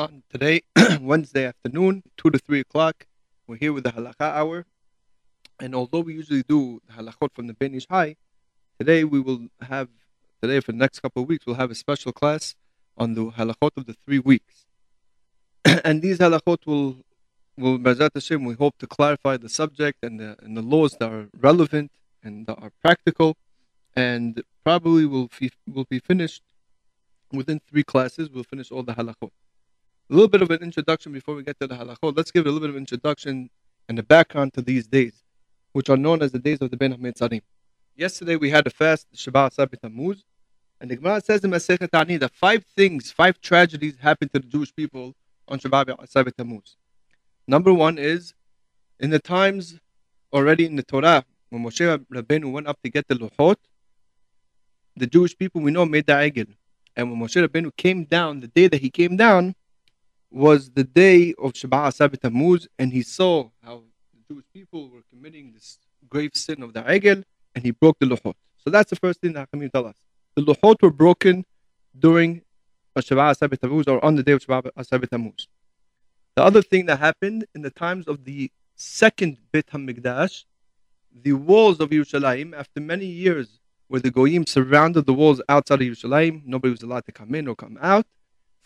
on today, Wednesday afternoon, 2 to 3 o'clock. We're here with the halakha hour. And although we usually do the halakhot from the Ben Ish Hai, today we will have, today for the next couple of weeks, we'll have a special class on the halakhot of the three weeks. and these halakhot will, will B'ezrat Hashem, we hope to clarify the subject and the, and the laws that are relevant and that are practical and probably will, fi- will be finished within three classes. We'll finish all the halachot. A little bit of an introduction before we get to the halachot. Let's give a little bit of introduction and the background to these days, which are known as the days of the Ben Hametzarim. Yesterday we had a fast, Shiva Asar B'Tammuz, and the Gemara says in Masechet Taanit that five things, five tragedies happened to the Jewish people on Shiva Asar B'Tammuz. Number one is in the times already in the Torah, when Moshe Rabbeinu went up to get the Luchot, the Jewish people we know made the Egel. And when Moshe Rabbeinu came down, the day that he came down was the day of Shiva Asar B'Tammuz, and he saw how the Jewish people were committing this grave sin of the Egel, and he broke the Luchot. So that's the first thing that Hakamim tell us. The Luchot were broken during Shiva Asar B'Tammuz, or on the day of Shiva Asar B'Tammuz. The other thing that happened in the times of the second Beit HaMikdash, the walls of Yerushalayim, after many years where the Goyim surrounded the walls outside of Yerushalayim. Nobody was allowed to come in or come out.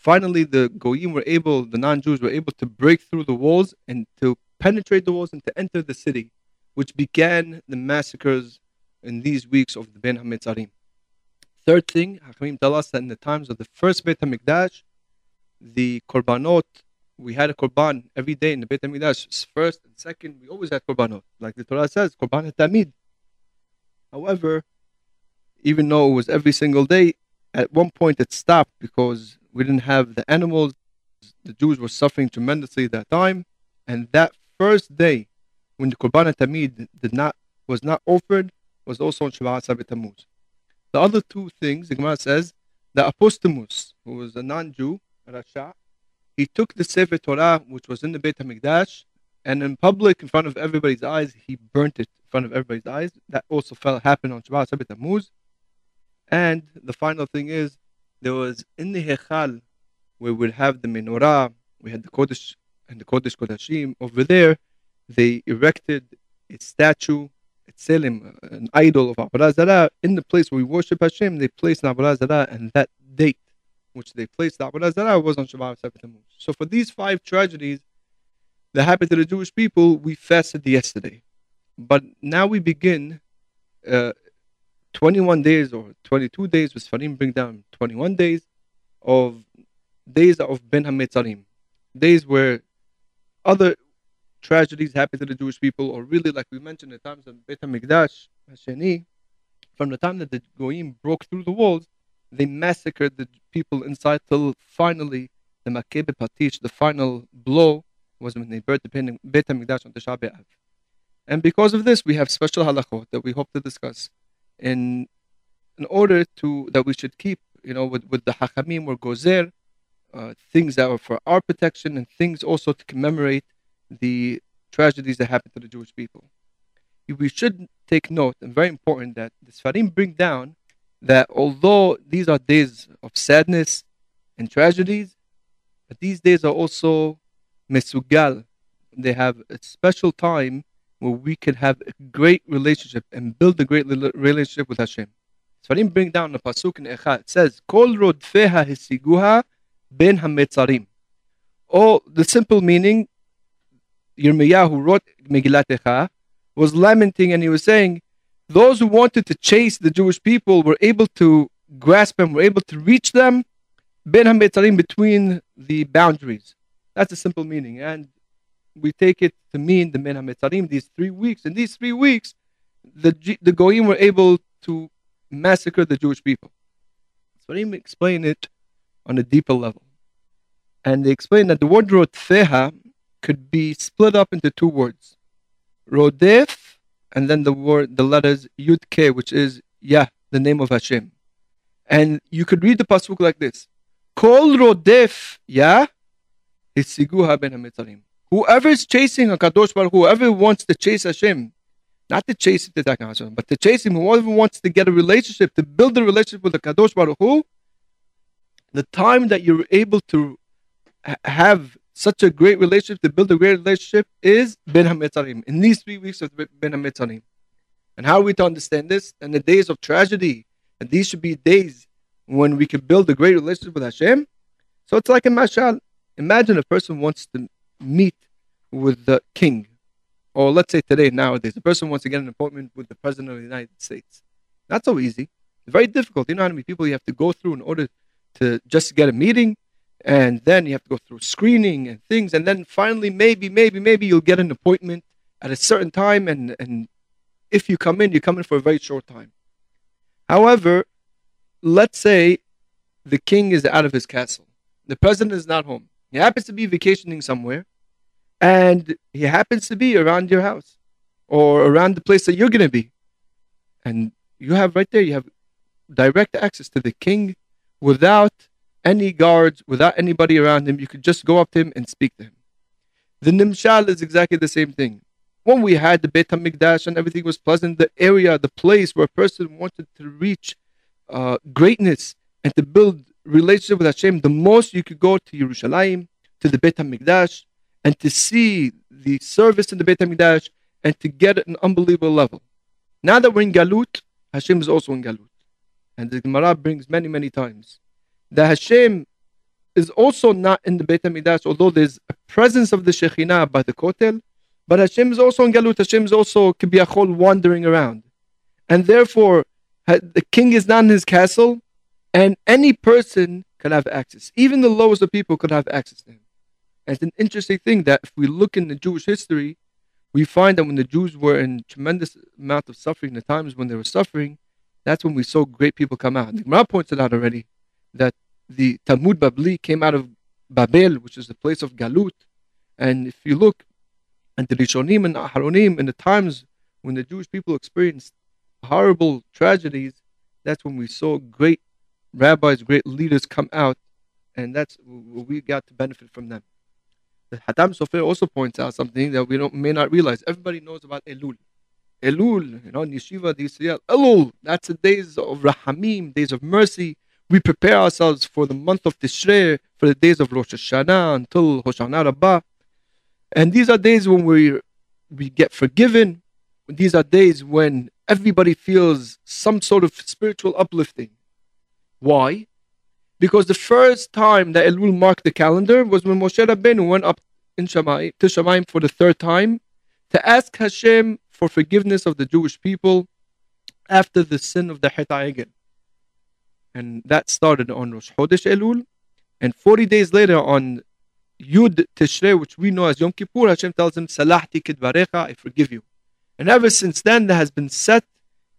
Finally, the Goyim were able, the non Jews were able to break through the walls and to penetrate the walls and to enter the city, which began the massacres in these weeks of the Ben HaMetzarim. Third thing, Hakamim tell us that in the times of the first Beit HaMikdash, the Korbanot, we had a Korban every day in the Beit HaMikdash. First and second, we always had Korbanot. Like the Torah says, Korban Tamid. However, even though it was every single day, at one point it stopped because we didn't have the animals. The Jews were suffering tremendously at that time. And that first day, when the Korban Tamid did not was not offered, was also on Shiva Asar B'Tammuz. The other two things, the Gemara says, the Apostomus, who was a non-Jew, Rasha, he took the Sefer Torah, which was in the Beit HaMikdash, and in public, in front of everybody's eyes, he burnt it in front of everybody's eyes. That also fell, happened on Shabbat Sabit Tammuz. And the final thing is, there was in the Hechal, where we'd have the menorah, we had the Kodesh and the Kodesh Kodashim. Over there, they erected a statue, a tzelim, an idol of Avodah Zarah. In the place where we worship Hashem, they placed an Avodah Zarah, and that date which they placed the Avodah Zarah was on Shabbat Tammuz. So for these five tragedies that happened to the Jewish people, we fasted yesterday. But now we begin uh, 21 days or 22 days, with Sfarim bring down 21 days of days of Ben HaMetzarim, days where other tragedies happen to the Jewish people, or really, like we mentioned, the times of Beit HaMikdash, Hasheni, from the time that the Goyim broke through the walls, they massacred the people inside till finally the Makebe Patish, the final blow, was when they burnt the Beit HaMikdash on Tisha B'Av. And because of this, we have special halachot that we hope to discuss in in order to that we should keep, you know, with, with the hachamim or gozer, uh, things that are for our protection and things also to commemorate the tragedies that happened to the Jewish people. We should take note, and very important, that the Sfarim bring down that although these are days of sadness and tragedies, but these days are also mesugal. They have a special time where we can have a great relationship and build a great relationship with Hashem. Sfarim bring down the pasuk in Echa. It says, "Kol rodfeha hisiguha ben hametzarim." All the simple meaning, Yirmiyahu who wrote Megillat Echa, was lamenting and he was saying, those who wanted to chase the Jewish people were able to grasp them, were able to reach them, ben hametzarim between the boundaries. That's a simple meaning, and we take it to mean the Ben HaMetzarim, these three weeks. In these three weeks, the, the Goyim were able to massacre the Jewish people. So they explain it on a deeper level. And they explain that the word Rodfeha could be split up into two words. Rodef, and then the word, the letters Yud Ke, which is Yah, the name of Hashem. And you could read the pasuk like this: Kol Rodef Yah, Hisiguha ben Hametzarim. Whoever is chasing a Kadosh Baruch, whoever wants to chase Hashem, not to chase the Hashem, but to chase him, whoever wants to get a relationship, to build a relationship with the Kadosh Baruch Hu, the time that you're able to have such a great relationship, to build a great relationship, is Ben HaMetzarim. In these three weeks of Ben HaMetzarim. And how are we to understand this? And the days of tragedy, and these should be days when we can build a great relationship with Hashem. So it's like a mashal. Imagine a person wants to meet with the king, or let's say today, nowadays, a person wants to get an appointment with the president of the United States. Not so easy. It's very difficult. You know how many people you have to go through in order to just get a meeting? And then you have to go through screening and things. And then finally, maybe, maybe, maybe you'll get an appointment at a certain time. And, and if you come in, you come in for a very short time. However, let's say the king is out of his castle. The president is not home. He happens to be vacationing somewhere. And he happens to be around your house or around the place that you're going to be. And you have right there, you have direct access to the king without any guards, without anybody around him. You could just go up to him and speak to him. The Nimshal is exactly the same thing. When we had the Beit HaMikdash and everything was pleasant, the area, the place where a person wanted to reach uh, greatness and to build relationship with Hashem, the most you could go to Yerushalayim, to the Beit HaMikdash, and to see the service in the Beit HaMikdash and to get an unbelievable level. Now that we're in Galut, Hashem is also in Galut. And the Gemara brings many, many times that Hashem is also not in the Beit HaMikdash, although there's a presence of the Shekhinah by the Kotel, but Hashem is also in Galut. Hashem is also Kibiyachol wandering around. And therefore, the king is not in his castle, and any person can have access. Even the lowest of people could have access to him. And it's an interesting thing that if we look in the Jewish history, we find that when the Jews were in tremendous amount of suffering, the times when they were suffering, that's when we saw great people come out. The Gemara points it out already that the Talmud Babli came out of Babel, which is the place of Galut. And if you look at the Rishonim and Aharonim in the times when the Jewish people experienced horrible tragedies, that's when we saw great rabbis, great leaders come out, and that's we got to benefit from them. The Hatam Sofer also points out something that we don't may not realize. Everybody knows about Elul. Elul, you know, in the Yisrael, Elul, that's the days of Rahamim, days of mercy. We prepare ourselves for the month of Tishrei, for the days of Rosh Hashanah until Hoshana Rabbah. And these are days when we we get forgiven. These are days when everybody feels some sort of spiritual uplifting. Why? Because the first time that Elul marked the calendar was when Moshe Rabbeinu went up in Shamayim, to Shamayim for the third time to ask Hashem for forgiveness of the Jewish people after the sin of the Het HaEgel. And that started on Rosh Chodesh Elul. And 40 days later on Yud Tishrei, which we know as Yom Kippur, Hashem tells him, Salahti kidvarecha, I forgive you. And ever since then, there has been set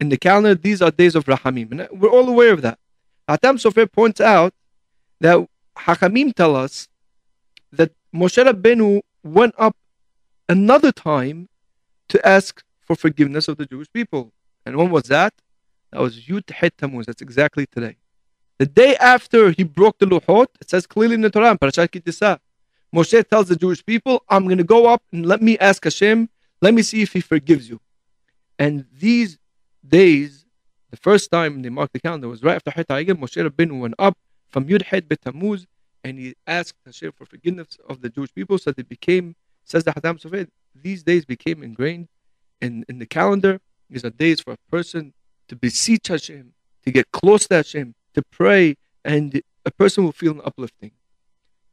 in the calendar, these are days of Rahamim. And we're all aware of that. Hatam Sofer points out that Hakamim tell us that Moshe Rabbeinu went up another time to ask for forgiveness of the Jewish people. And when was that? That was Yud Het Tammuz. That's exactly today. The day after he broke the Luhot, it says clearly in the Torah, Parashat Ki Tisa, Moshe tells the Jewish people, I'm going to go up and let me ask Hashem, let me see if he forgives you. And these days, the first time they marked the calendar was right after Ha'egel. Moshe Rabbeinu went up from Yud Het Bet Tammuz and he asked Hashem for forgiveness of the Jewish people so it became, says the Hatam Sofer, these days became ingrained in, in the calendar. These are days for a person to beseech Hashem, to get close to Hashem, to pray, and a person will feel an uplifting.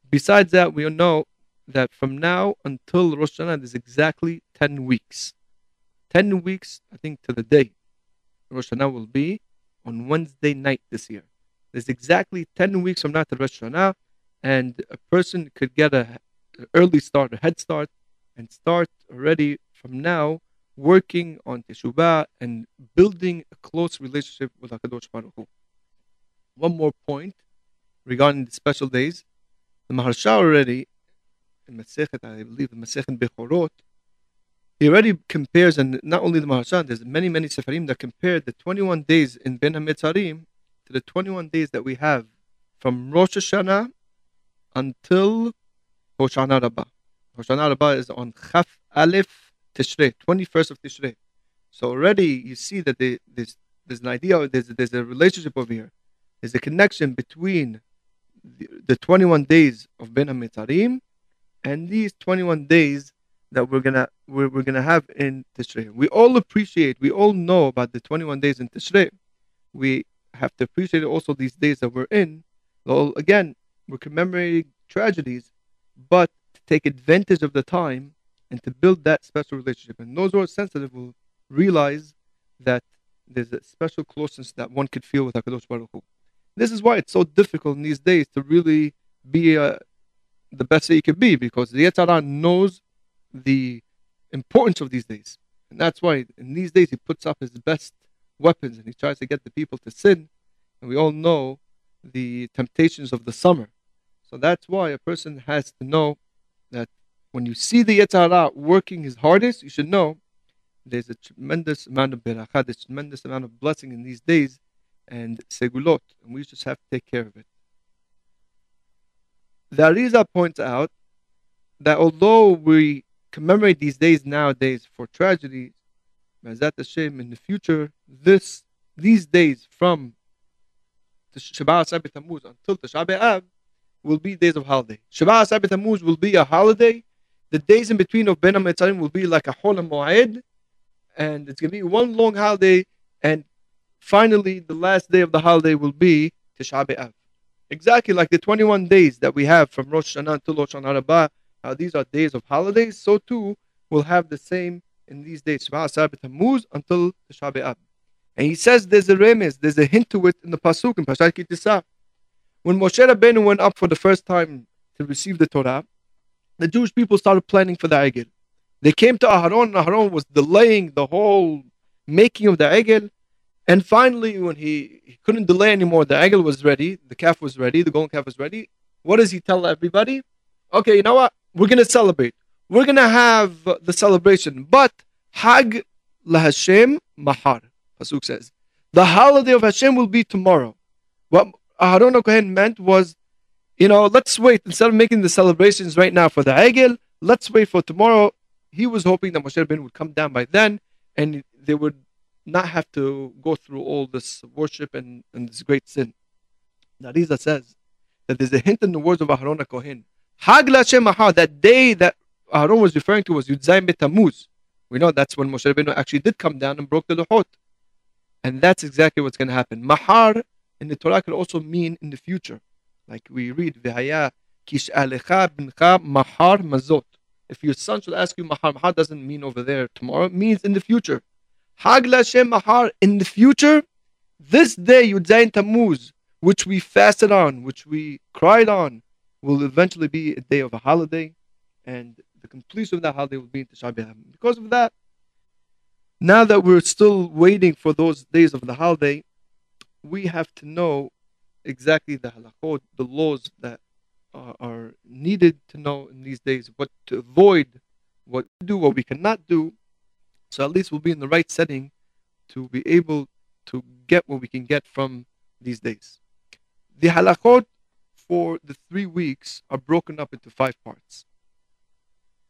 Besides that, we know that from now until Rosh Hashanah, there's exactly 10 weeks. 10 weeks, I think, to the day. Rosh Hashanah will be on Wednesday night this year. There's exactly 10 weeks from now to Rosh Hashanah, and a person could get a early start, a head start, and start already from now working on Teshuvah and building a close relationship with HaKadosh Baruch Hu. One more point regarding the special days. The Maharsha already, in Masechet, I believe, the Masechet Bechorot, he already compares, and not only the Maharsha, there's many, many Sefarim that compare the 21 days in Ben HaMetzarim to the 21 days that we have from Rosh Hashanah until Hoshana Rabbah. Hoshana Rabbah is on Chaf Aleph Tishrei, 21st of Tishrei. So already you see that they, there's, there's an idea, there's, there's a relationship over here. There's a connection between the, the 21 days of Ben HaMetzarim and these 21 days that we're gonna we're, we're gonna have in Tishrei. We all appreciate, we all know about the 21 days in Tishrei. We have to appreciate also these days that we're in. Well, again, we're commemorating tragedies, but to take advantage of the time and to build that special relationship. And those who are sensitive will realize that there's a special closeness that one could feel with HaKadosh Baruch Hu. This is why it's so difficult in these days to really be uh, the best that you can be because the Yetzer Hara knows the importance of these days. And that's why in these days he puts up his best weapons and he tries to get the people to sin. And we all know the temptations of the summer. So that's why a person has to know that when you see the Yetzer Hara working his hardest, you should know there's a tremendous amount of berakah, there's a tremendous amount of blessing in these days and segulot, and we just have to take care of it. The Arizal points out that although we commemorate these days nowadays for tragedies, Mazat Hashem, in the future, this these days from Shiva Asar Tammuz until Tisha B'Av will be days of holiday. Shiva Asar Tammuz will be a holiday. The days in between of Ben HaMetzarim will be like a Hol Moed, and it's going to be one long holiday. And finally, the last day of the holiday will be Tisha B'Av. Exactly like the 21 days that we have from Rosh Hashanah to Rosh Hashanah Rabbah, uh, these are days of holidays, so too we'll have the same in these days, until Tisha. And he says there's a remez, there's a hint to it in the Pasuk in Pashat Ki Tisa. When Moshe Rabbeinu went up for the first time to receive the Torah, the Jewish people started planning for the Egel. They came to Aharon, and Aharon was delaying the whole making of the Egel. And finally, when he, he couldn't delay anymore, the Egel was ready, the calf was ready, the golden calf was ready. What does he tell everybody? Okay, you know what? We're going to celebrate. We're going to have the celebration, but Hag LaHashem Mahar, Pasuk says. The holiday of Hashem will be tomorrow. What Aharon Kohen meant was, you know, let's wait. Instead of making the celebrations right now for the Egel, let's wait for tomorrow he was hoping that Moshe Rabbeinu would come down by then and they would not have to go through all this worship and, and this great sin. Nariza says that there's a hint in the words of Aharon Kohen. Hag that day that Aharon was referring to was Yudzayim Betamuz. We know that's when Moshe Rabbeinu actually did come down and broke the Luhot. And that's exactly what's going to happen. Mahar in the Torah can also mean in the future. Like we read, V'haya kish alecha bincha mahar mazot. If your son should ask you Mahar, Mahar doesn't mean over there tomorrow, it means in the future. Hag Mahar, in the future, this day, Yudzayin Tammuz, which we fasted on, which we cried on, will eventually be a day of a holiday, and the completion of that holiday will be in Tisha B'Av. Because of that, now that we're still waiting for those days of the holiday, we have to know exactly the halachot, the laws that uh, are needed to know in these days, what to avoid, what to do, what we cannot do. So at least we'll be in the right setting to be able to get what we can get from these days. The halachot for the three weeks are broken up into five parts.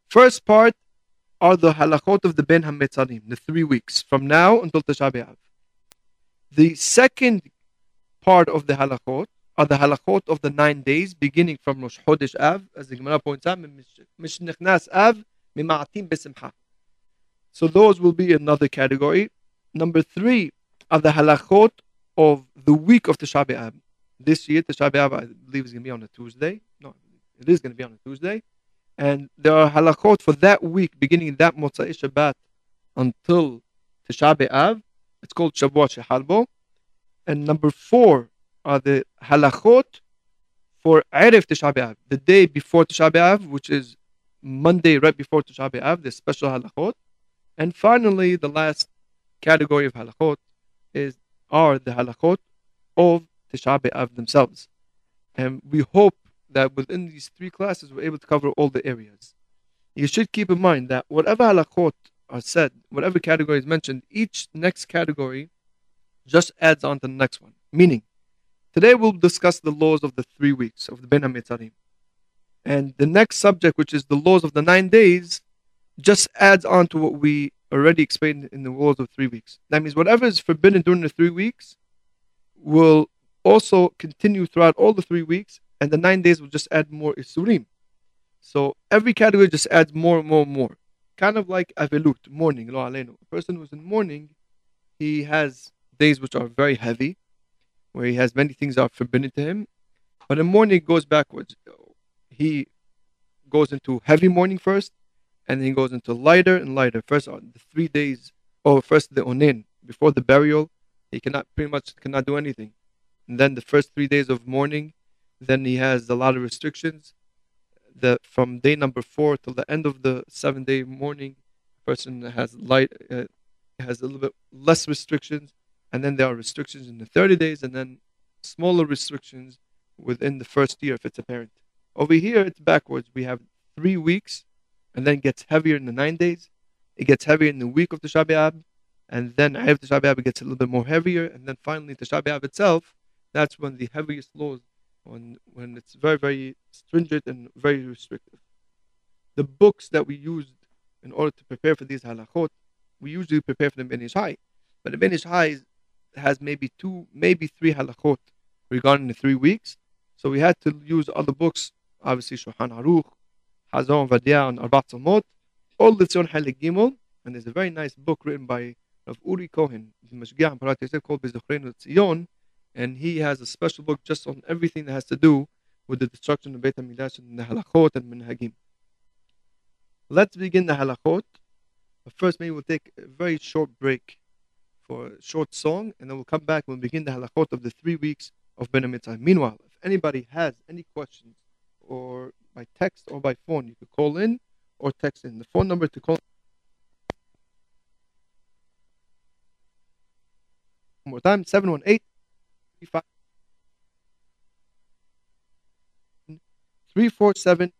First part are the halachot of the Ben HaMetzarim, the three weeks, from now until Tisha B'Av. The second part of the halachot are the halachot of the nine days, beginning from Rosh Chodesh Av, as the Gemara points out, Mishnichnas Av, Mima'atim Besimcha. So those will be another category. Number three are the halachot of the week of Tisha B'Av. This year, Tisha B'Av, I believe, is going to be on a Tuesday. No, it is going to be on a Tuesday. And there are halachot for that week, beginning that Motzai Shabbat until Tisha B'Av. It's called Shavua Shechal Bo. And number four are the halachot for Erev Tisha B'Av, the day before Tisha B'Av, which is Monday right before Tisha B'Av, the special halachot. And finally, the last category of halachot is are the halachot of Tisha B'Av themselves. And we hope that within these three classes, we're able to cover all the areas. You should keep in mind that whatever halachot are said, whatever category is mentioned, each next category just adds on to the next one. Meaning, Today we'll discuss the laws of the three weeks of the Ben HaMetzarim. And the next subject, which is the laws of the nine days, just adds on to what we already explained in the laws of three weeks. That means whatever is forbidden during the three weeks will also continue throughout all the three weeks, and the nine days will just add more isurim. So every category just adds more and more and more. Kind of like avelut, mourning, lo alenu. A person who's in mourning, he has days which are very heavy, where he has many things that are forbidden to him. But in mourning, it goes backwards. He goes into heavy mourning first, and then he goes into lighter and lighter. First, on the three days, or first the onin, before the burial, he cannot pretty much cannot do anything. And then the first three days of mourning, then he has a lot of restrictions. The from day number four till the end of the seven day mourning, person has light uh, has a little bit less restrictions, and then there are restrictions in the 30 days, and then smaller restrictions within the first year if it's a parent. Over here, it's backwards. We have three weeks, and then gets heavier in the nine days. It gets heavier in the week of the B'Av, and then after Tisha B'Av, it gets a little bit more heavier, and then finally the B'Av itself, that's when the heaviest laws, when, when it's very, very stringent and very restrictive. The books that we used in order to prepare for these halachot, we usually prepare for the Ben Ish Hai, but the Ben Ish Hai has maybe two, maybe three halachot regarding the three weeks, so we had to use other books, obviously Shulchan Aruch, Hazon Ovadia, and Arbat Tzalmot, all the Halik Gimel, and there's a very nice book written by Rav Uri Cohen, the Mashgiach called Bezuchreinu Tzion, and he has a special book just on everything that has to do with the destruction of Beit HaMikdash and the halachot and minhagim. Let's begin the halachot. But first, maybe we'll take a very short break for a short song, and then we'll come back and we'll begin the halachot of the three weeks of Ben Mitzvah. Meanwhile, if anybody has any questions, or by text or by phone, you could call in or text in. The phone number to call one more time 718 347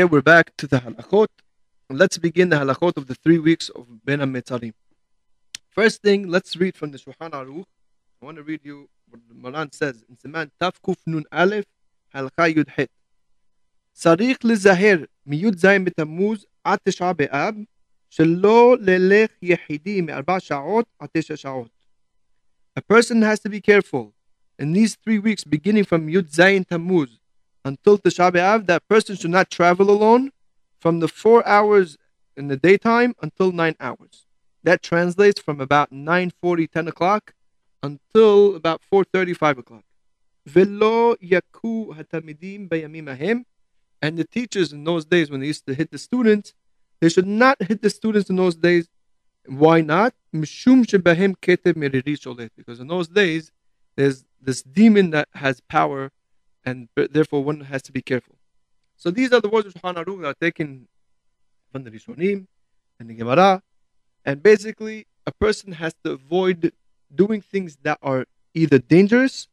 Okay, we're back to the halachot. Let's begin the halachot of the three weeks of Ben HaMetzarim. First thing, let's read from the Shulchan Aruch. I want to read you what the Maran says in Siman Tafkuf Nun Aleph Halcha Yud Het. צריך לזהר מי"ז בתמוז עד תשעה באב, שלא ללך יחידי מארבע שעות עד A person has to be careful in these three weeks beginning from Yud Zayin Tammuz until Tisha B'Av, that person should not travel alone from the four hours in the daytime until nine hours. That translates from about 9.40, 10 o'clock until about 4.30, 5 o'clock. Velo yaku hatamidim bayamim. And the teachers in those days, when they used to hit the students, they should not hit the students in those days. Why not? Because in those days, there's this demon that has power and therefore one has to be careful. So these are the words of Shulchan Aruch that are taken from the Rishonim and the Gemara, and basically a person has to avoid doing things that are either dangerous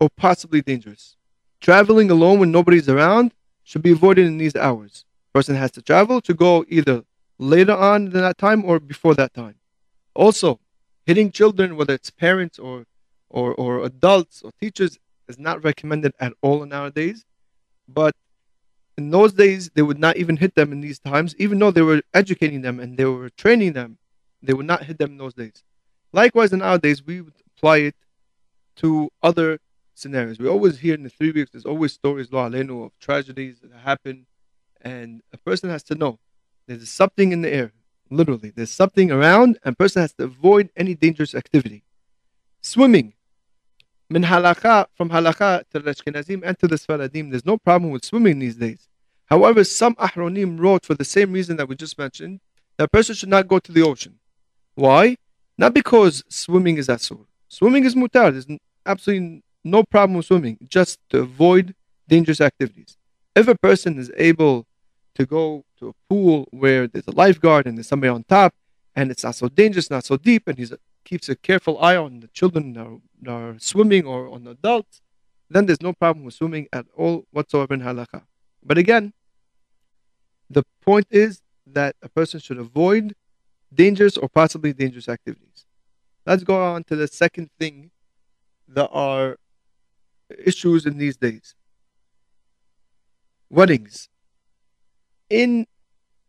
or possibly dangerous. Traveling alone when nobody's around should be avoided in these hours. Person has to travel to go either later on than that time or before that time. Also, hitting children, whether it's parents or or, or adults or teachers, is not recommended at all nowadays. But in those days, they would not even hit them in these times, even though they were educating them and they were training them. They would not hit them in those days. Likewise, in nowadays, we would apply it to other scenarios. We always hear in the three weeks, there's always stories, lo alenu, of tragedies that happen, and a person has to know there's something in the air. Literally, there's something around, and person has to avoid any dangerous activity. Swimming, min halakha, from halakha to Ashkenazim and to the Sfaradim, there's no problem with swimming these days. However, some Ahronim wrote for the same reason that we just mentioned, that a person should not go to the ocean. Why? Not because swimming is asur. Swimming is mutar. There's absolutely no problem with swimming, just to avoid dangerous activities. If a person is able to go to a pool where there's a lifeguard and there's somebody on top, and it's not so dangerous, not so deep, and he keeps a careful eye on the children that are, swimming or on adults, then there's no problem with swimming at all whatsoever in halakha. But again, the point is that a person should avoid dangerous or possibly dangerous activities. Let's go on to the second thing that are issues in these days. Weddings. In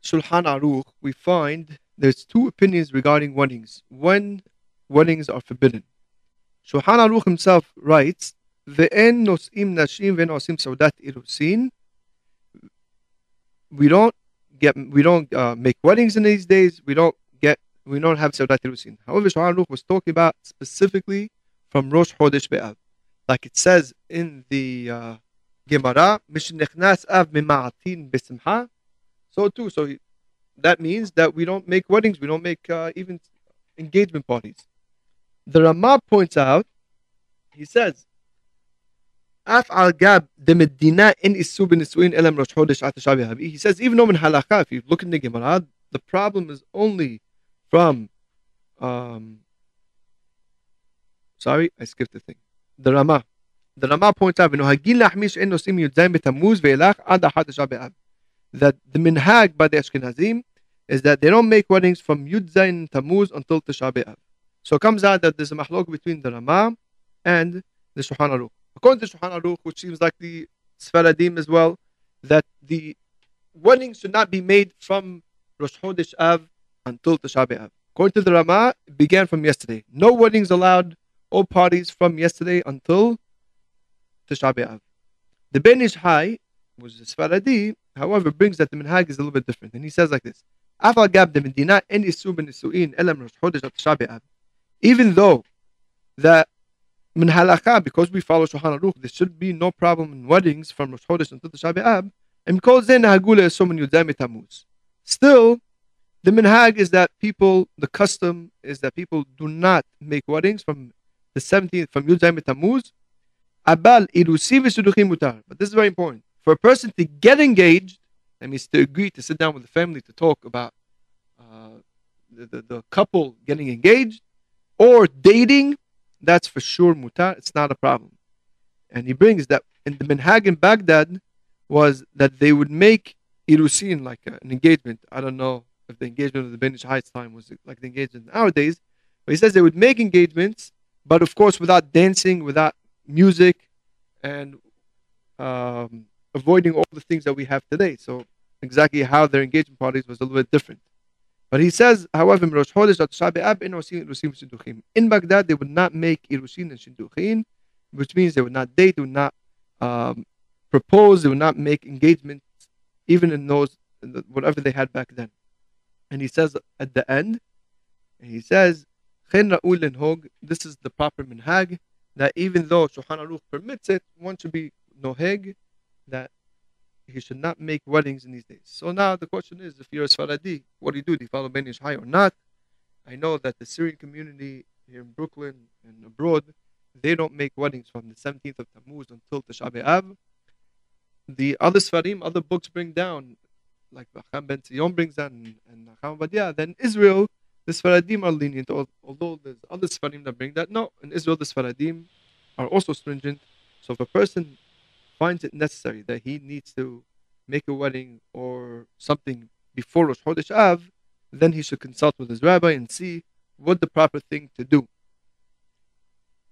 Shulchan Aruch, we find there's two opinions regarding weddings. When weddings are forbidden. Shulchan Aruch himself writes, "Ve'en nosim nashim ve'nosim saudat irusin." We don't get, we don't uh, make weddings in these days. We don't get, we don't have saudat irusin. However, Shulchan Aruch was talking about specifically from Rosh Chodesh Be'av, like it says in the uh, Gemara, "Mishnechnas av mima'atin besimcha." So too, so that means that we don't make weddings, we don't make uh, even engagement parties. The Ramah points out, he says, Af al Gab the Medina in Isu bin Elam Rosh Chodesh Atashabi Habi. He says, even though in Halakha, if you look in the Gemara, the problem is only from. Um, sorry, I skipped the thing. The Ramah. The Ramah points out, that the minhag by the Ashkenazim is that they don't make weddings from Yud Zayin Tammuz until Tisha B'Av. So it comes out that there's a mahlok between the Rama and the Shulchan Aruch. According to Shulchan Aruch, which seems like the Sfaradim as well, that the wedding should not be made from Rosh Chodesh Av until Tisha B'Av. According to the Rama, it began from yesterday. No weddings allowed, all parties from yesterday until Tisha B'Av. The Ben Ish Hai, which is Sfaradi, however, brings that the minhag is a little bit different. And he says like this, Afal gab de medina any isu suin elam rosh chodesh at Tisha B'Av. Even though that min halakha, because we follow Shulchan Aruch, there should be no problem in weddings from Rosh Chodesh until Tisha B'Av, and because then Hagula is so many Tamuz. Still, the minhag is that people, the custom is that people do not make weddings from the 17th, from Yudai Tamuz. Abal mutar. But this is very important. For a person to get engaged, that means to agree to sit down with the family to talk about uh, the, the, the couple getting engaged or dating, that's for sure mutar. It's not a problem. And he brings that in the minhag in Baghdad was that they would make irusin like a- an engagement. I don't know if the engagement of the Ben Ish Hai's time was like the engagement nowadays, but he says they would make engagements, but of course without dancing, without music, and um, avoiding all the things that we have today. So exactly how their engagement parties was a little bit different. But he says, however, in in. In Baghdad, they would not make Irusin and Shidduchim, which means they would not date, they would not um, propose, they would not make engagements, even in those, whatever they had back then. And he says at the end, he says, this is the proper minhag, that even though Shulchan Aruch permits it, one should be noheg, that he should not make weddings in these days. So now the question is, if you're a Sfaradi, what do you do? Do you follow Ben Ish Hai or not? I know that the Syrian community here in Brooklyn and abroad, they don't make weddings from the 17th of Tammuz until Tisha B'Av. The other Sfarim, other books bring down, like Bacham Ben Zion brings down and Nacham Badia, then Israel, the Sfaradim are lenient, although there's other Sfarim that bring that. No, in Israel, the Sfaradim are also stringent. So if a person finds it necessary that he needs to make a wedding or something before Rosh Chodesh Av, then he should consult with his rabbi and see what the proper thing to do.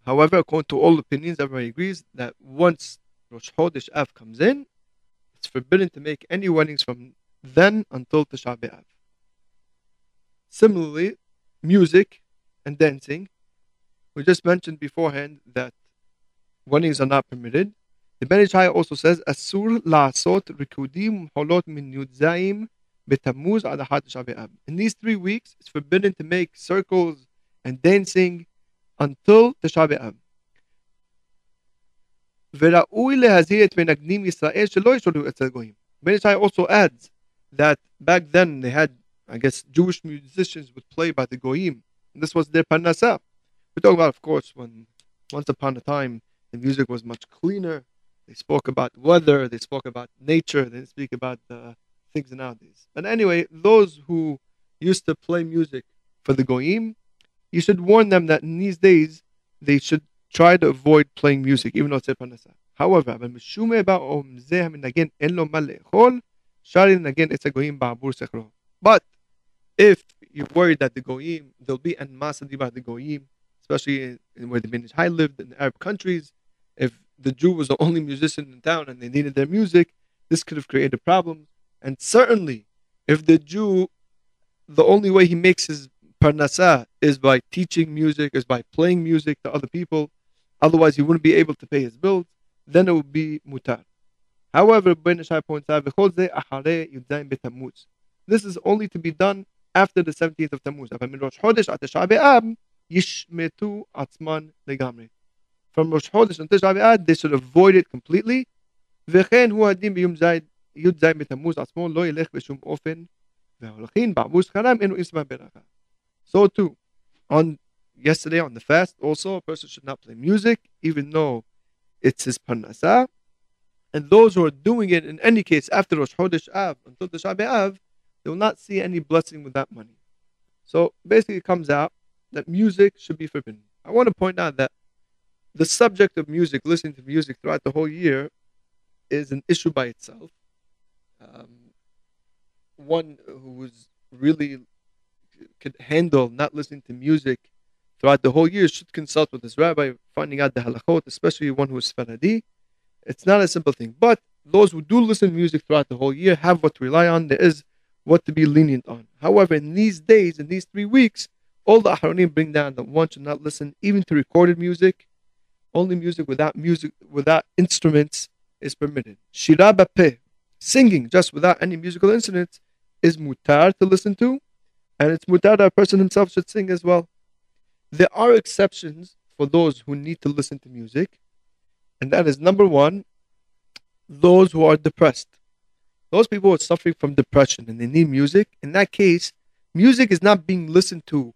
However, according to all opinions, everybody agrees that once Rosh Chodesh Av comes in, it's forbidden to make any weddings from then until Tisha B'Av. Similarly, music and dancing. We just mentioned beforehand that weddings are not permitted. The Ben Ish Hai also says, Asur la'asot rikudim holot min yudzaim betamuz adahat shavi'ab. In these three weeks, it's forbidden to make circles and dancing until the Shavi'ab. וראוי להזהיר Ben Ish Hai also adds that back then they had, I guess, Jewish musicians would play by the goyim. This was their parnasa. We're talking about, of course, when once upon a time the music was much cleaner they spoke about weather, they spoke about nature, they speak about the things nowadays. But anyway, those who used to play music for the Goyim, you should warn them that in these days they should try to avoid playing music, even though it's a parnasa. However, but if you're worried that the Goyim, there'll be animosity about the Goyim, especially in, in where the Ben Ish Hai lived in Arab countries, if the Jew was the only musician in town and they needed their music, this could have created problems. And certainly, if the Jew, the only way he makes his parnasa is by teaching music, is by playing music to other people, otherwise he wouldn't be able to pay his bills, then it would be mutar. However, Ben Ish Hai points out, this is only to be done after the 17th of Tammuz From ראש חודש until תשעה באב, they should avoid it completely. וכן הוא הדין ביום ז' י"ז בתמוז עצמו לא ילך בשום אופן, וההולכים בעבור שכרם אינו איסמא ברכה. So too, on yesterday on the fast, also a person should not play music, even though it's his parnasa. And those who are doing it in any case after Rosh Chodesh Av until the Shabbat Av, they will not see any blessing with that money. So basically, it comes out that music should be forbidden. I want to point out that the subject of music, listening to music throughout the whole year, is an issue by itself. Um, one who is really could handle not listening to music throughout the whole year should consult with his rabbi, finding out the halachot, especially one who is Faradi. It's not a simple thing. But those who do listen to music throughout the whole year have what to rely on. There is what to be lenient on. However, in these days, in these three weeks, all the Ahronim bring down that one should not listen even to recorded music. Only music without music, without instruments is permitted. Shira bapeh, singing just without any musical instruments, is mutar to listen to, and it's mutar that a person himself should sing as well. There are exceptions for those who need to listen to music, and that is number one, those who are depressed. Those people who are suffering from depression and they need music, in that case, music is not being listened to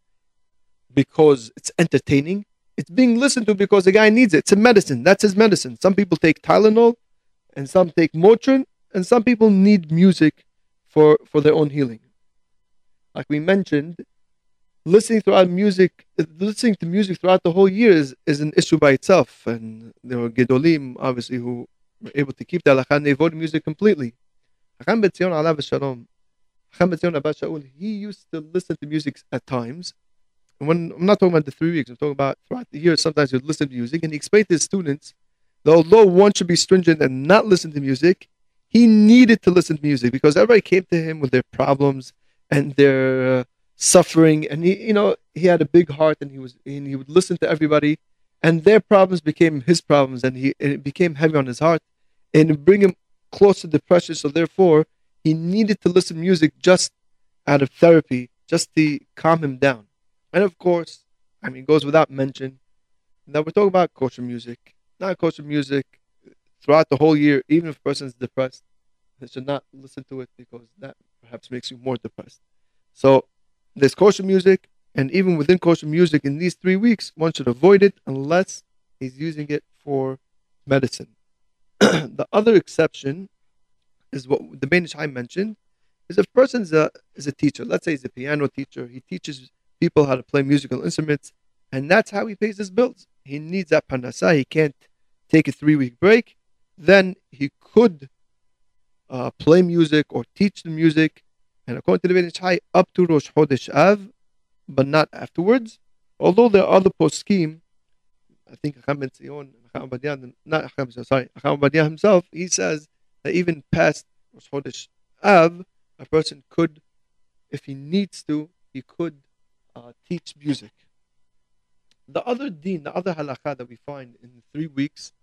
because it's entertaining. It's being listened to because the guy needs it. It's a medicine. That's his medicine. Some people take Tylenol and some take Motrin, and some people need music for, for their own healing. Like we mentioned, listening throughout music, listening to music throughout the whole year is, is an issue by itself. And there were Gedolim, obviously, who were able to keep the halakha and they avoided music completely. Hakam Ben Zion alav shalom, Hakam Ben Zion Abba Shaul, he used to listen to music at times. When I'm not talking about the three weeks, I'm talking about throughout the year, sometimes he'd listen to music. And he explained to his students that although one should be stringent and not listen to music, he needed to listen to music because everybody came to him with their problems and their uh, suffering. And he you know he had a big heart and he was and he would listen to everybody. And their problems became his problems and he and it became heavy on his heart and it bring him close to depression. So therefore he needed to listen to music just out of therapy just to calm him down and of course i mean it goes without mention that we're talking about kosher music not kosher music throughout the whole year even if a person is depressed they should not listen to it because that perhaps makes you more depressed so there's kosher music, and even within kosher music, in these three weeks, one should avoid it unless he's using it for medicine. the other exception is what the Ben Ish mentioned is if a person is a, is a teacher, let's say he's a piano teacher, he teaches people how to play musical instruments, and that's how he pays his bills. He needs that parnasa, he can't take a three week break, then he could uh, play music or teach the music and according to the Ish Hai, up to Rosh Chodesh Av, but not afterwards. Although there are other poskim, I think Acham Ben Zion, Acham Ovadia, not Acham Ben sorry, Acham Ovadia himself, he says that even past Rosh Chodesh Av, a person could, if he needs to, he could uh, teach music. The other deen, the other halakha that we find in three weeks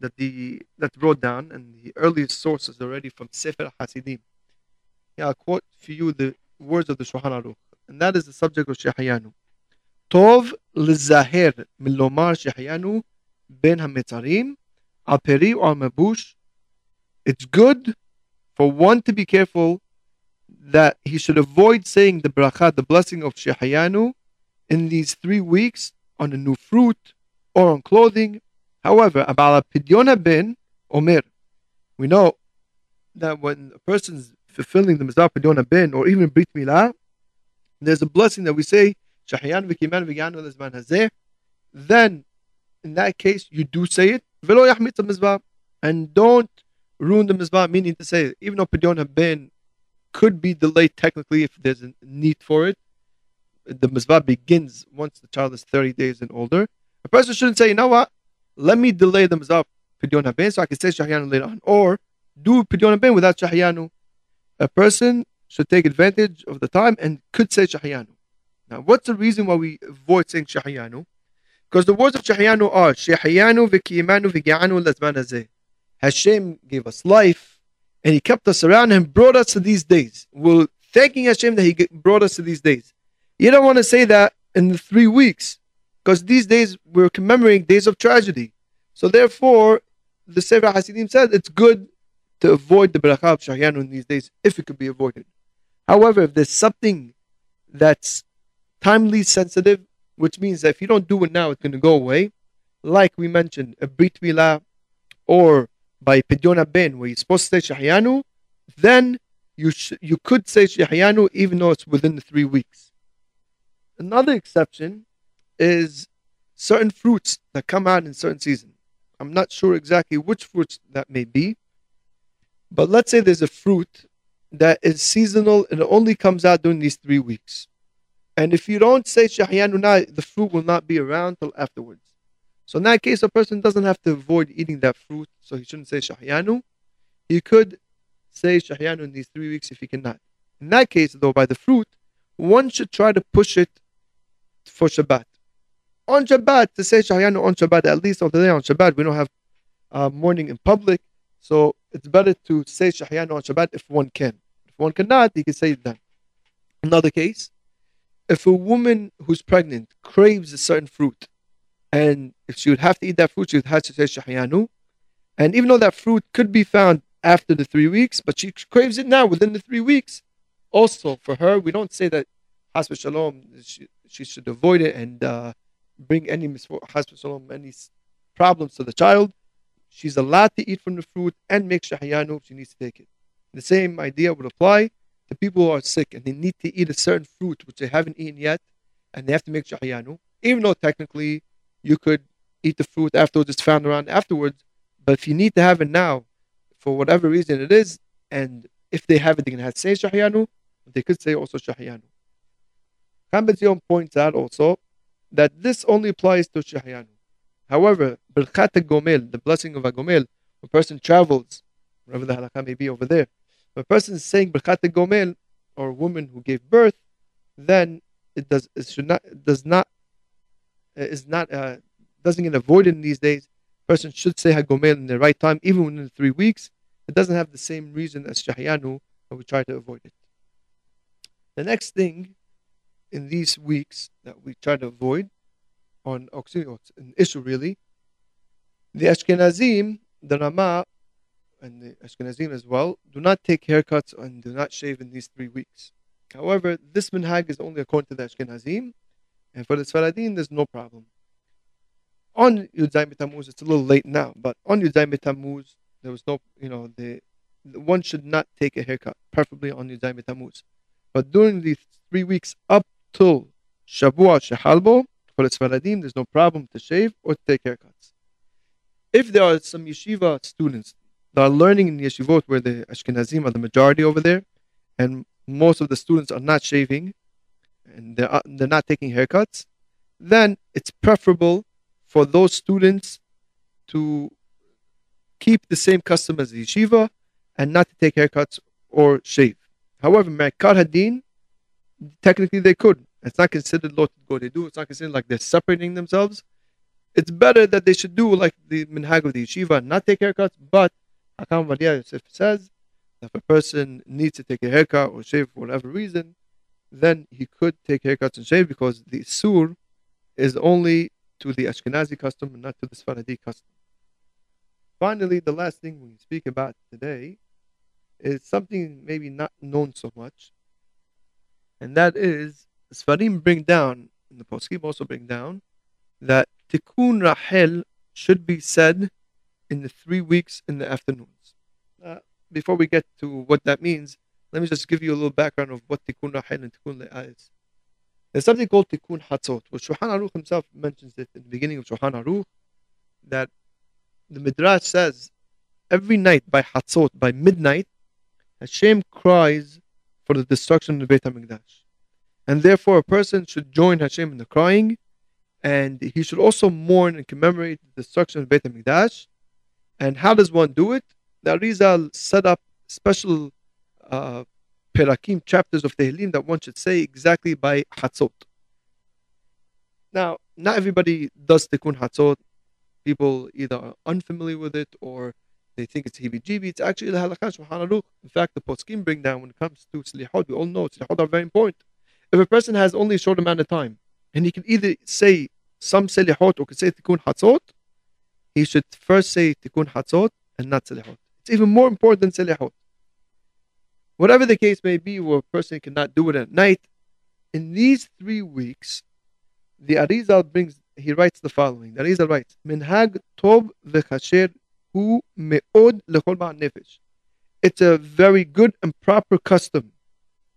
that the that wrote down and the earliest sources already from Sefer Hasidim. Yeah, I quote for you the words of the Shulchan Aruch, and that is the subject of Shehayanu. Tov lizahir milomar Shehayanu Ben HaMetzarim aperi or mabush. It's good for one to be careful that he should avoid saying the bracha, the blessing of Shehayanu, in these three weeks on a new fruit or on clothing. However, about Pidyon ben Omer, we know that when a person's fulfilling the Mizrah Pidyon ben or even Brit Milah, there's a blessing that we say, Shahayan v'kiman v'yanu lezman hazeh. Then, in that case, you do say it. V'lo yahmit mizvah. And don't ruin the mizvah, meaning to say, even though Pidyon ben could be delayed technically if there's a need for it, the mizvah begins once the child is 30 days and older. A person shouldn't say, you know what, let me delay the mizvah Pidyon ben so I can say Shahyanu later on. Or do Pidyon ben without Shahyanu. A person should take advantage of the time and could say Shahyanu. Now, what's the reason why we avoid saying Shahyanu? Because the words of Shahyanu are Shahyanu v'kiyimanu v'gi'anu lazman. Hashem gave us life and He kept us around and brought us to these days. We're thanking Hashem that He brought us to these days. You don't want to say that in the three weeks because these days we're commemorating days of tragedy. So therefore, the Sefer Hasidim said it's good to avoid the bracha of Shahyanu in these days if it could be avoided. However, if there's something that's timely sensitive, which means that if you don't do it now, it's going to go away, like we mentioned, a Brit Milah or by Pidyon Ben, where you're supposed to say Shahyanu, then you sh- you could say Shahyanu even though it's within the three weeks. Another exception is certain fruits that come out in certain season. I'm not sure exactly which fruits that may be, but let's say there's a fruit that is seasonal and it only comes out during these three weeks. And if you don't say Shahyanu now, the fruit will not be around till afterwards. So in that case, a person doesn't have to avoid eating that fruit, so he shouldn't say Shahyanu. He could say Shahyanu in these three weeks if he cannot. In that case, though, by the fruit, one should try to push it for Shabbat. On Shabbat, to say Shahyanu on Shabbat, at least on the day on Shabbat, we don't have uh, mourning in public, so it's better to say Shahyanu on Shabbat if one can. If one cannot, he can say it then. Another case, if a woman who's pregnant craves a certain fruit, and if she would have to eat that fruit, she would have to say Shahyanu. And even though that fruit could be found after the three weeks, but she craves it now within the three weeks, also for her, we don't say that Hasbah Shalom, she, she should avoid it and uh, bring any Hasbah Shalom, any problems to the child. She's allowed to eat from the fruit and make Shahyanu if she needs to take it. The same idea would apply to people who are sick and they need to eat a certain fruit which they haven't eaten yet and they have to make Shahyanu, even though technically you could eat the fruit afterwards, it's found around afterwards. But if you need to have it now, for whatever reason it is, and if they have it, they can have say Shahyanu, they could say also Shahyanu. Hakam Ben Zion points out also that this only applies to Shahyanu. However, Birkat Gomel, the blessing of a Gomel, a person travels, wherever the halakha may be over there, if a person is saying Birkat Gomel, or a woman who gave birth, then it does it should not it does not is not uh, doesn't get avoided in these days. Person should say Hagomel in the right time, even within three weeks. It doesn't have the same reason as Shahyanu, but we try to avoid it. The next thing in these weeks that we try to avoid on excuse an issue really, the Ashkenazim, the Rama, and the Ashkenazim as well, do not take haircuts and do not shave in these three weeks. However, this minhag is only according to the Ashkenazim, for the Sfaradim, there's no problem. On Yudzai Tammuz, it's a little late now, but on Yudzai Tammuz, there was no, you know, the, the one should not take a haircut, preferably on Yudzai Tammuz. But during these three weeks up till Shavua Shechal Bo, for the Sfaradim, there's no problem to shave or to take haircuts. If there are some yeshiva students that are learning in the yeshivot where the Ashkenazim are the majority over there, and most of the students are not shaving, and they're, uh, they're not taking haircuts, then it's preferable for those students to keep the same custom as the yeshiva and not to take haircuts or shave. However, Merkat Hadin, technically they could. It's not considered lot go they do. It's not considered like they're separating themselves. It's better that they should do like the minhag of the yeshiva, not take haircuts. But Hakam Ovadia says that if a person needs to take a haircut or shave for whatever reason, then he could take haircuts and shave because the sur is only to the Ashkenazi custom and not to the Sfaradi custom. Finally, the last thing we speak about today is something maybe not known so much, and that is Sfarim bring down, and the Poskim also bring down, that Tikkun Rahel should be said in the three weeks in the afternoons. Uh, before we get to what that means, let me just give you a little background of what Tikkun Rahel and Tikkun Le'ah is. There's something called Tikkun Hatzot, which Shulchan Aruch himself mentions it in the beginning of Shulchan Aruch, that the Midrash says every night by Hatzot, by midnight, Hashem cries for the destruction of the Beit HaMikdash. And therefore, a person should join Hashem in the crying, and he should also mourn and commemorate the destruction of Beit HaMikdash. And how does one do it? The Arizal set up special uh, perakim, chapters of Tehillim that one should say exactly by Hatzot. Now, not everybody does Tikkun Hatzot. People either are unfamiliar with it or they think it's heebie-jeebie. It's actually the halakha. In fact, the poskim bring down when it comes to slihot, we all know slihot are very important. If a person has only a short amount of time and he can either say some selihot or can say tikkun hatzot, he should first say tikkun hatzot and not selihot. It's even more important than selihot. Whatever the case may be, where a person cannot do it at night, in these three weeks, the Arizal brings, he writes the following. The Arizal writes, Minhag tov v'chasher הוא מאוד לכל בעל נפש. It's a very good and proper custom.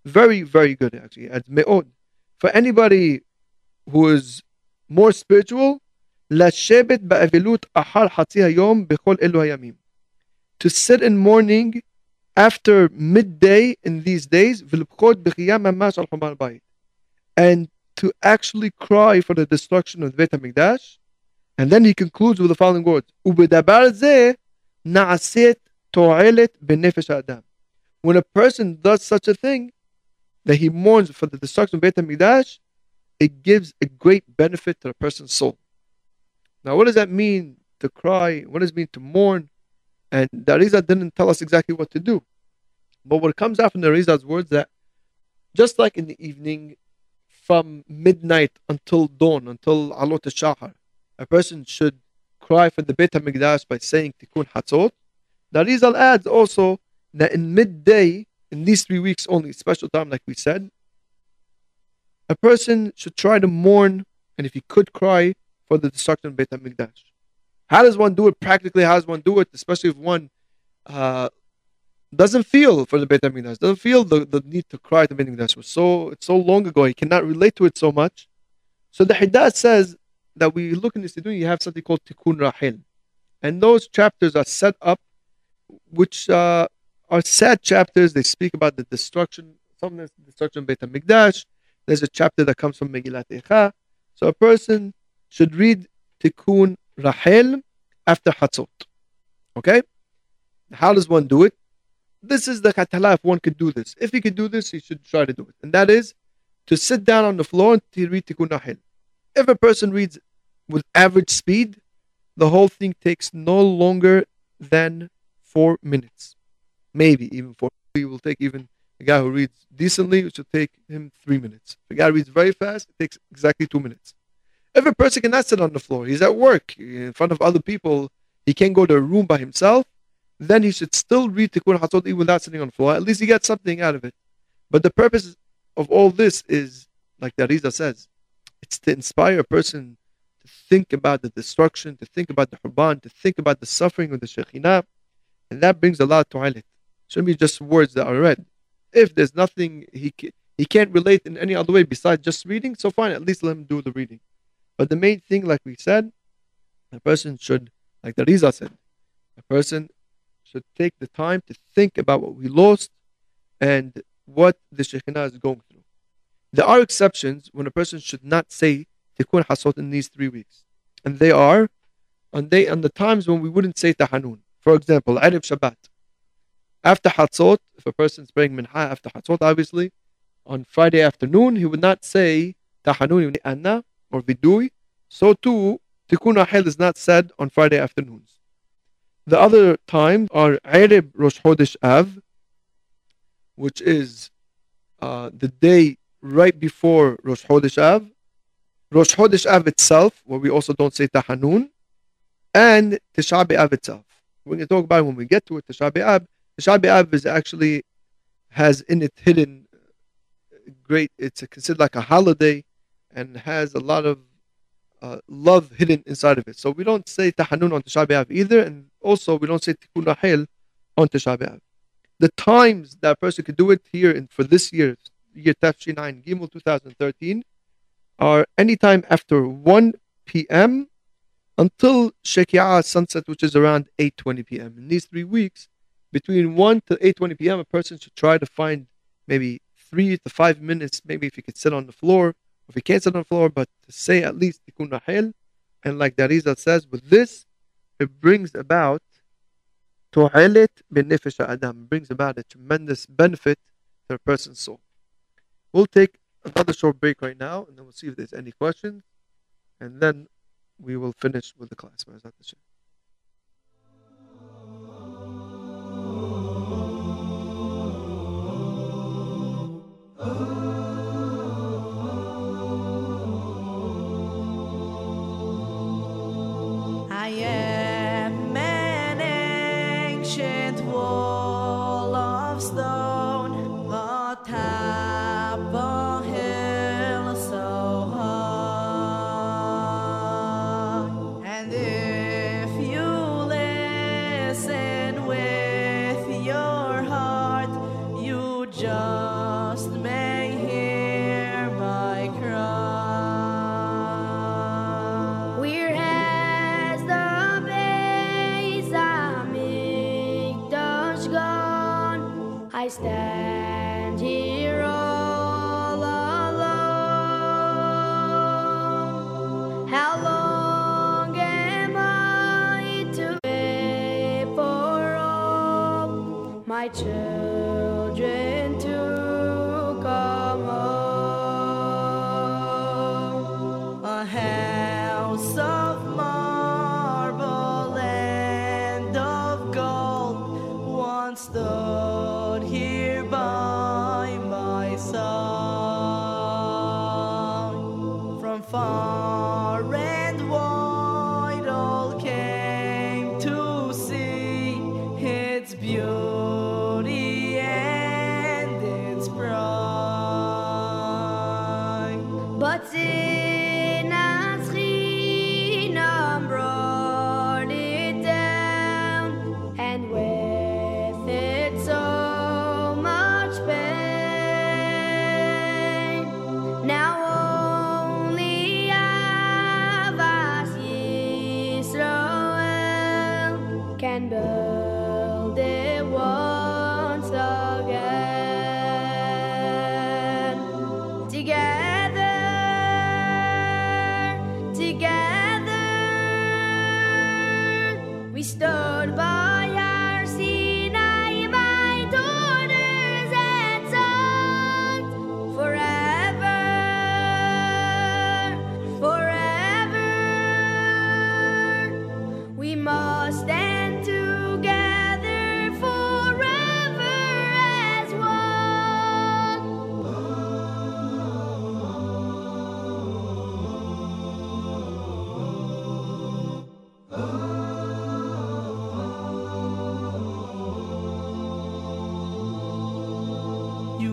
Very, very good actually. It's מאוד. For anybody who is more spiritual, לשבת באבלות אחר חצי היום בכל אלו הימים. To sit in mourning after midday in these days, and to actually cry for the destruction of the Beit HaMikdash. And then he concludes with the following words, When a person does such a thing, that he mourns for the destruction of Beit HaMikdash, it gives a great benefit to the person's soul. Now, what does that mean to cry? What does it mean to mourn? And the didn't tell us exactly what to do. But what comes out from the words that just like in the evening, from midnight until dawn, until Alot HaShahar, a person should cry for the Beit HaMikdash by saying Tikkun Hatzot. The Arizal adds also that in midday, in these three weeks only, special time like we said, a person should try to mourn, and if he could cry, for the destruction of Beit HaMikdash. How does one do it practically? How does one do it, especially if one uh, doesn't feel for the Beit HaMikdash, doesn't feel the, the need to cry at the Beit HaMikdash. So, it's so long ago, he cannot relate to it so much. So the Hiddat says that we look in the Siddur, you have something called Tikkun Rahel. And those chapters are set up, which uh, are sad chapters. They speak about the destruction, some of the destruction of Beit HaMikdash. There's a chapter that comes from Megillat Echa. So a person should read Tikkun Rahel after Hatzot. Okay? How does one do it? This is the katala if one could do this. If he could do this, he should try to do it. And that is to sit down on the floor and read Tikkun Rahel. If a person reads with average speed, the whole thing takes no longer than four minutes. Maybe even four. It will take even a guy who reads decently, it should take him three minutes. If a guy reads very fast, it takes exactly two minutes. A person cannot sit on the floor, he's at work in front of other people, he can't go to a room by himself, then he should still read Tikkun Hatzot even without sitting on the floor. At least he gets something out of it. But the purpose of all this is, like the says, it's to inspire a person to think about the destruction, to think about the Hurban, to think about the suffering of the Shekhinah. And that brings a lot to highlight. Shouldn't be just words that are read. If there's nothing he he can't relate in any other way besides just reading, so fine, at least let him do the reading. But the main thing, like we said, a person should, like the Riza said, a person should take the time to think about what we lost and what the Shekhinah is going through. There are exceptions when a person should not say Tikkun Hatzot in these three weeks. And they are on, day, on the times when we wouldn't say Tahanun. For example, Arif Shabbat. After Hatzot, if a person is praying Minha after Hatzot, obviously, on Friday afternoon, he would not say Tahanun, Anna or Vidui. So too, Tikkun Rahel is not said on Friday afternoons. The other times are Arib Rosh Chodesh Av, which is uh, the day right before Rosh Chodesh Av, Rosh Chodesh Av itself, where we also don't say Tahanun, and Tisha B'Av itself. We're going to talk about when we get to it, Tisha B'Av. Tisha B'Av is actually has in it hidden great, it's considered like a holiday and has a lot of uh, love hidden inside of it. So we don't say Tahanun on Tisha B'Av either, and also we don't say Tikkun Rahel on Tisha B'Av. The times that a person could do it here in, for this year, year Tafshi 9, Gimel 2013, are anytime after 1 p.m. until Shekiah sunset, which is around 8.20 p.m. In these three weeks, between 1 to 8.20 p.m., a person should try to find maybe three to five minutes, maybe if you could sit on the floor, if he can't sit on the floor, but to say at least Tikkun Rahel. And like Darizal says, with this, it brings about Tu'alit benefisha Adam, brings about a tremendous benefit to a person's soul. We'll take another short break right now, and then we'll see if there's any questions, and then we will finish with the class. Be'ezrat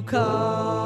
come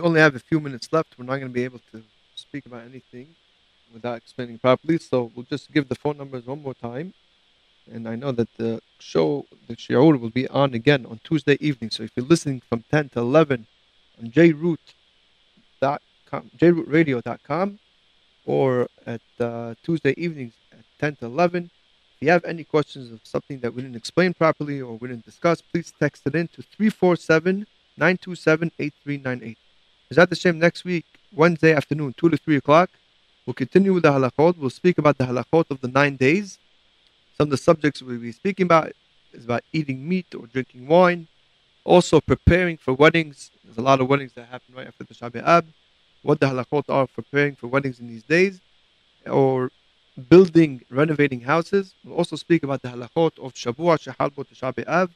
We only have a few minutes left. We're not going to be able to speak about anything without explaining properly. So we'll just give the phone numbers one more time. And I know that the show, the shiur, will be on again on Tuesday evening. So if you're listening from 10 to 11 on jroot.com, jrootradio.com or at uh, Tuesday evenings at 10 to 11. If you have any questions of something that we didn't explain properly or we didn't discuss, please text it in to 347 927 8398. Is that the same next week, Wednesday afternoon, 2 to 3 o'clock? We'll continue with the halachot. We'll speak about the halachot of the nine days. Some of the subjects we'll be speaking about is about eating meat or drinking wine. Also preparing for weddings. There's a lot of weddings that happen right after the Shabbat Ab. What the halachot are for preparing for weddings in these days. Or building, renovating houses. We'll also speak about the halachot of Shavua Shechal Bo Tisha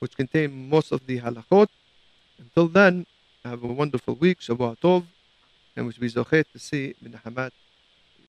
which contain most of the halachot. Until then, have a wonderful week. Shabbat Tov. And we should be zochet to see Minahamat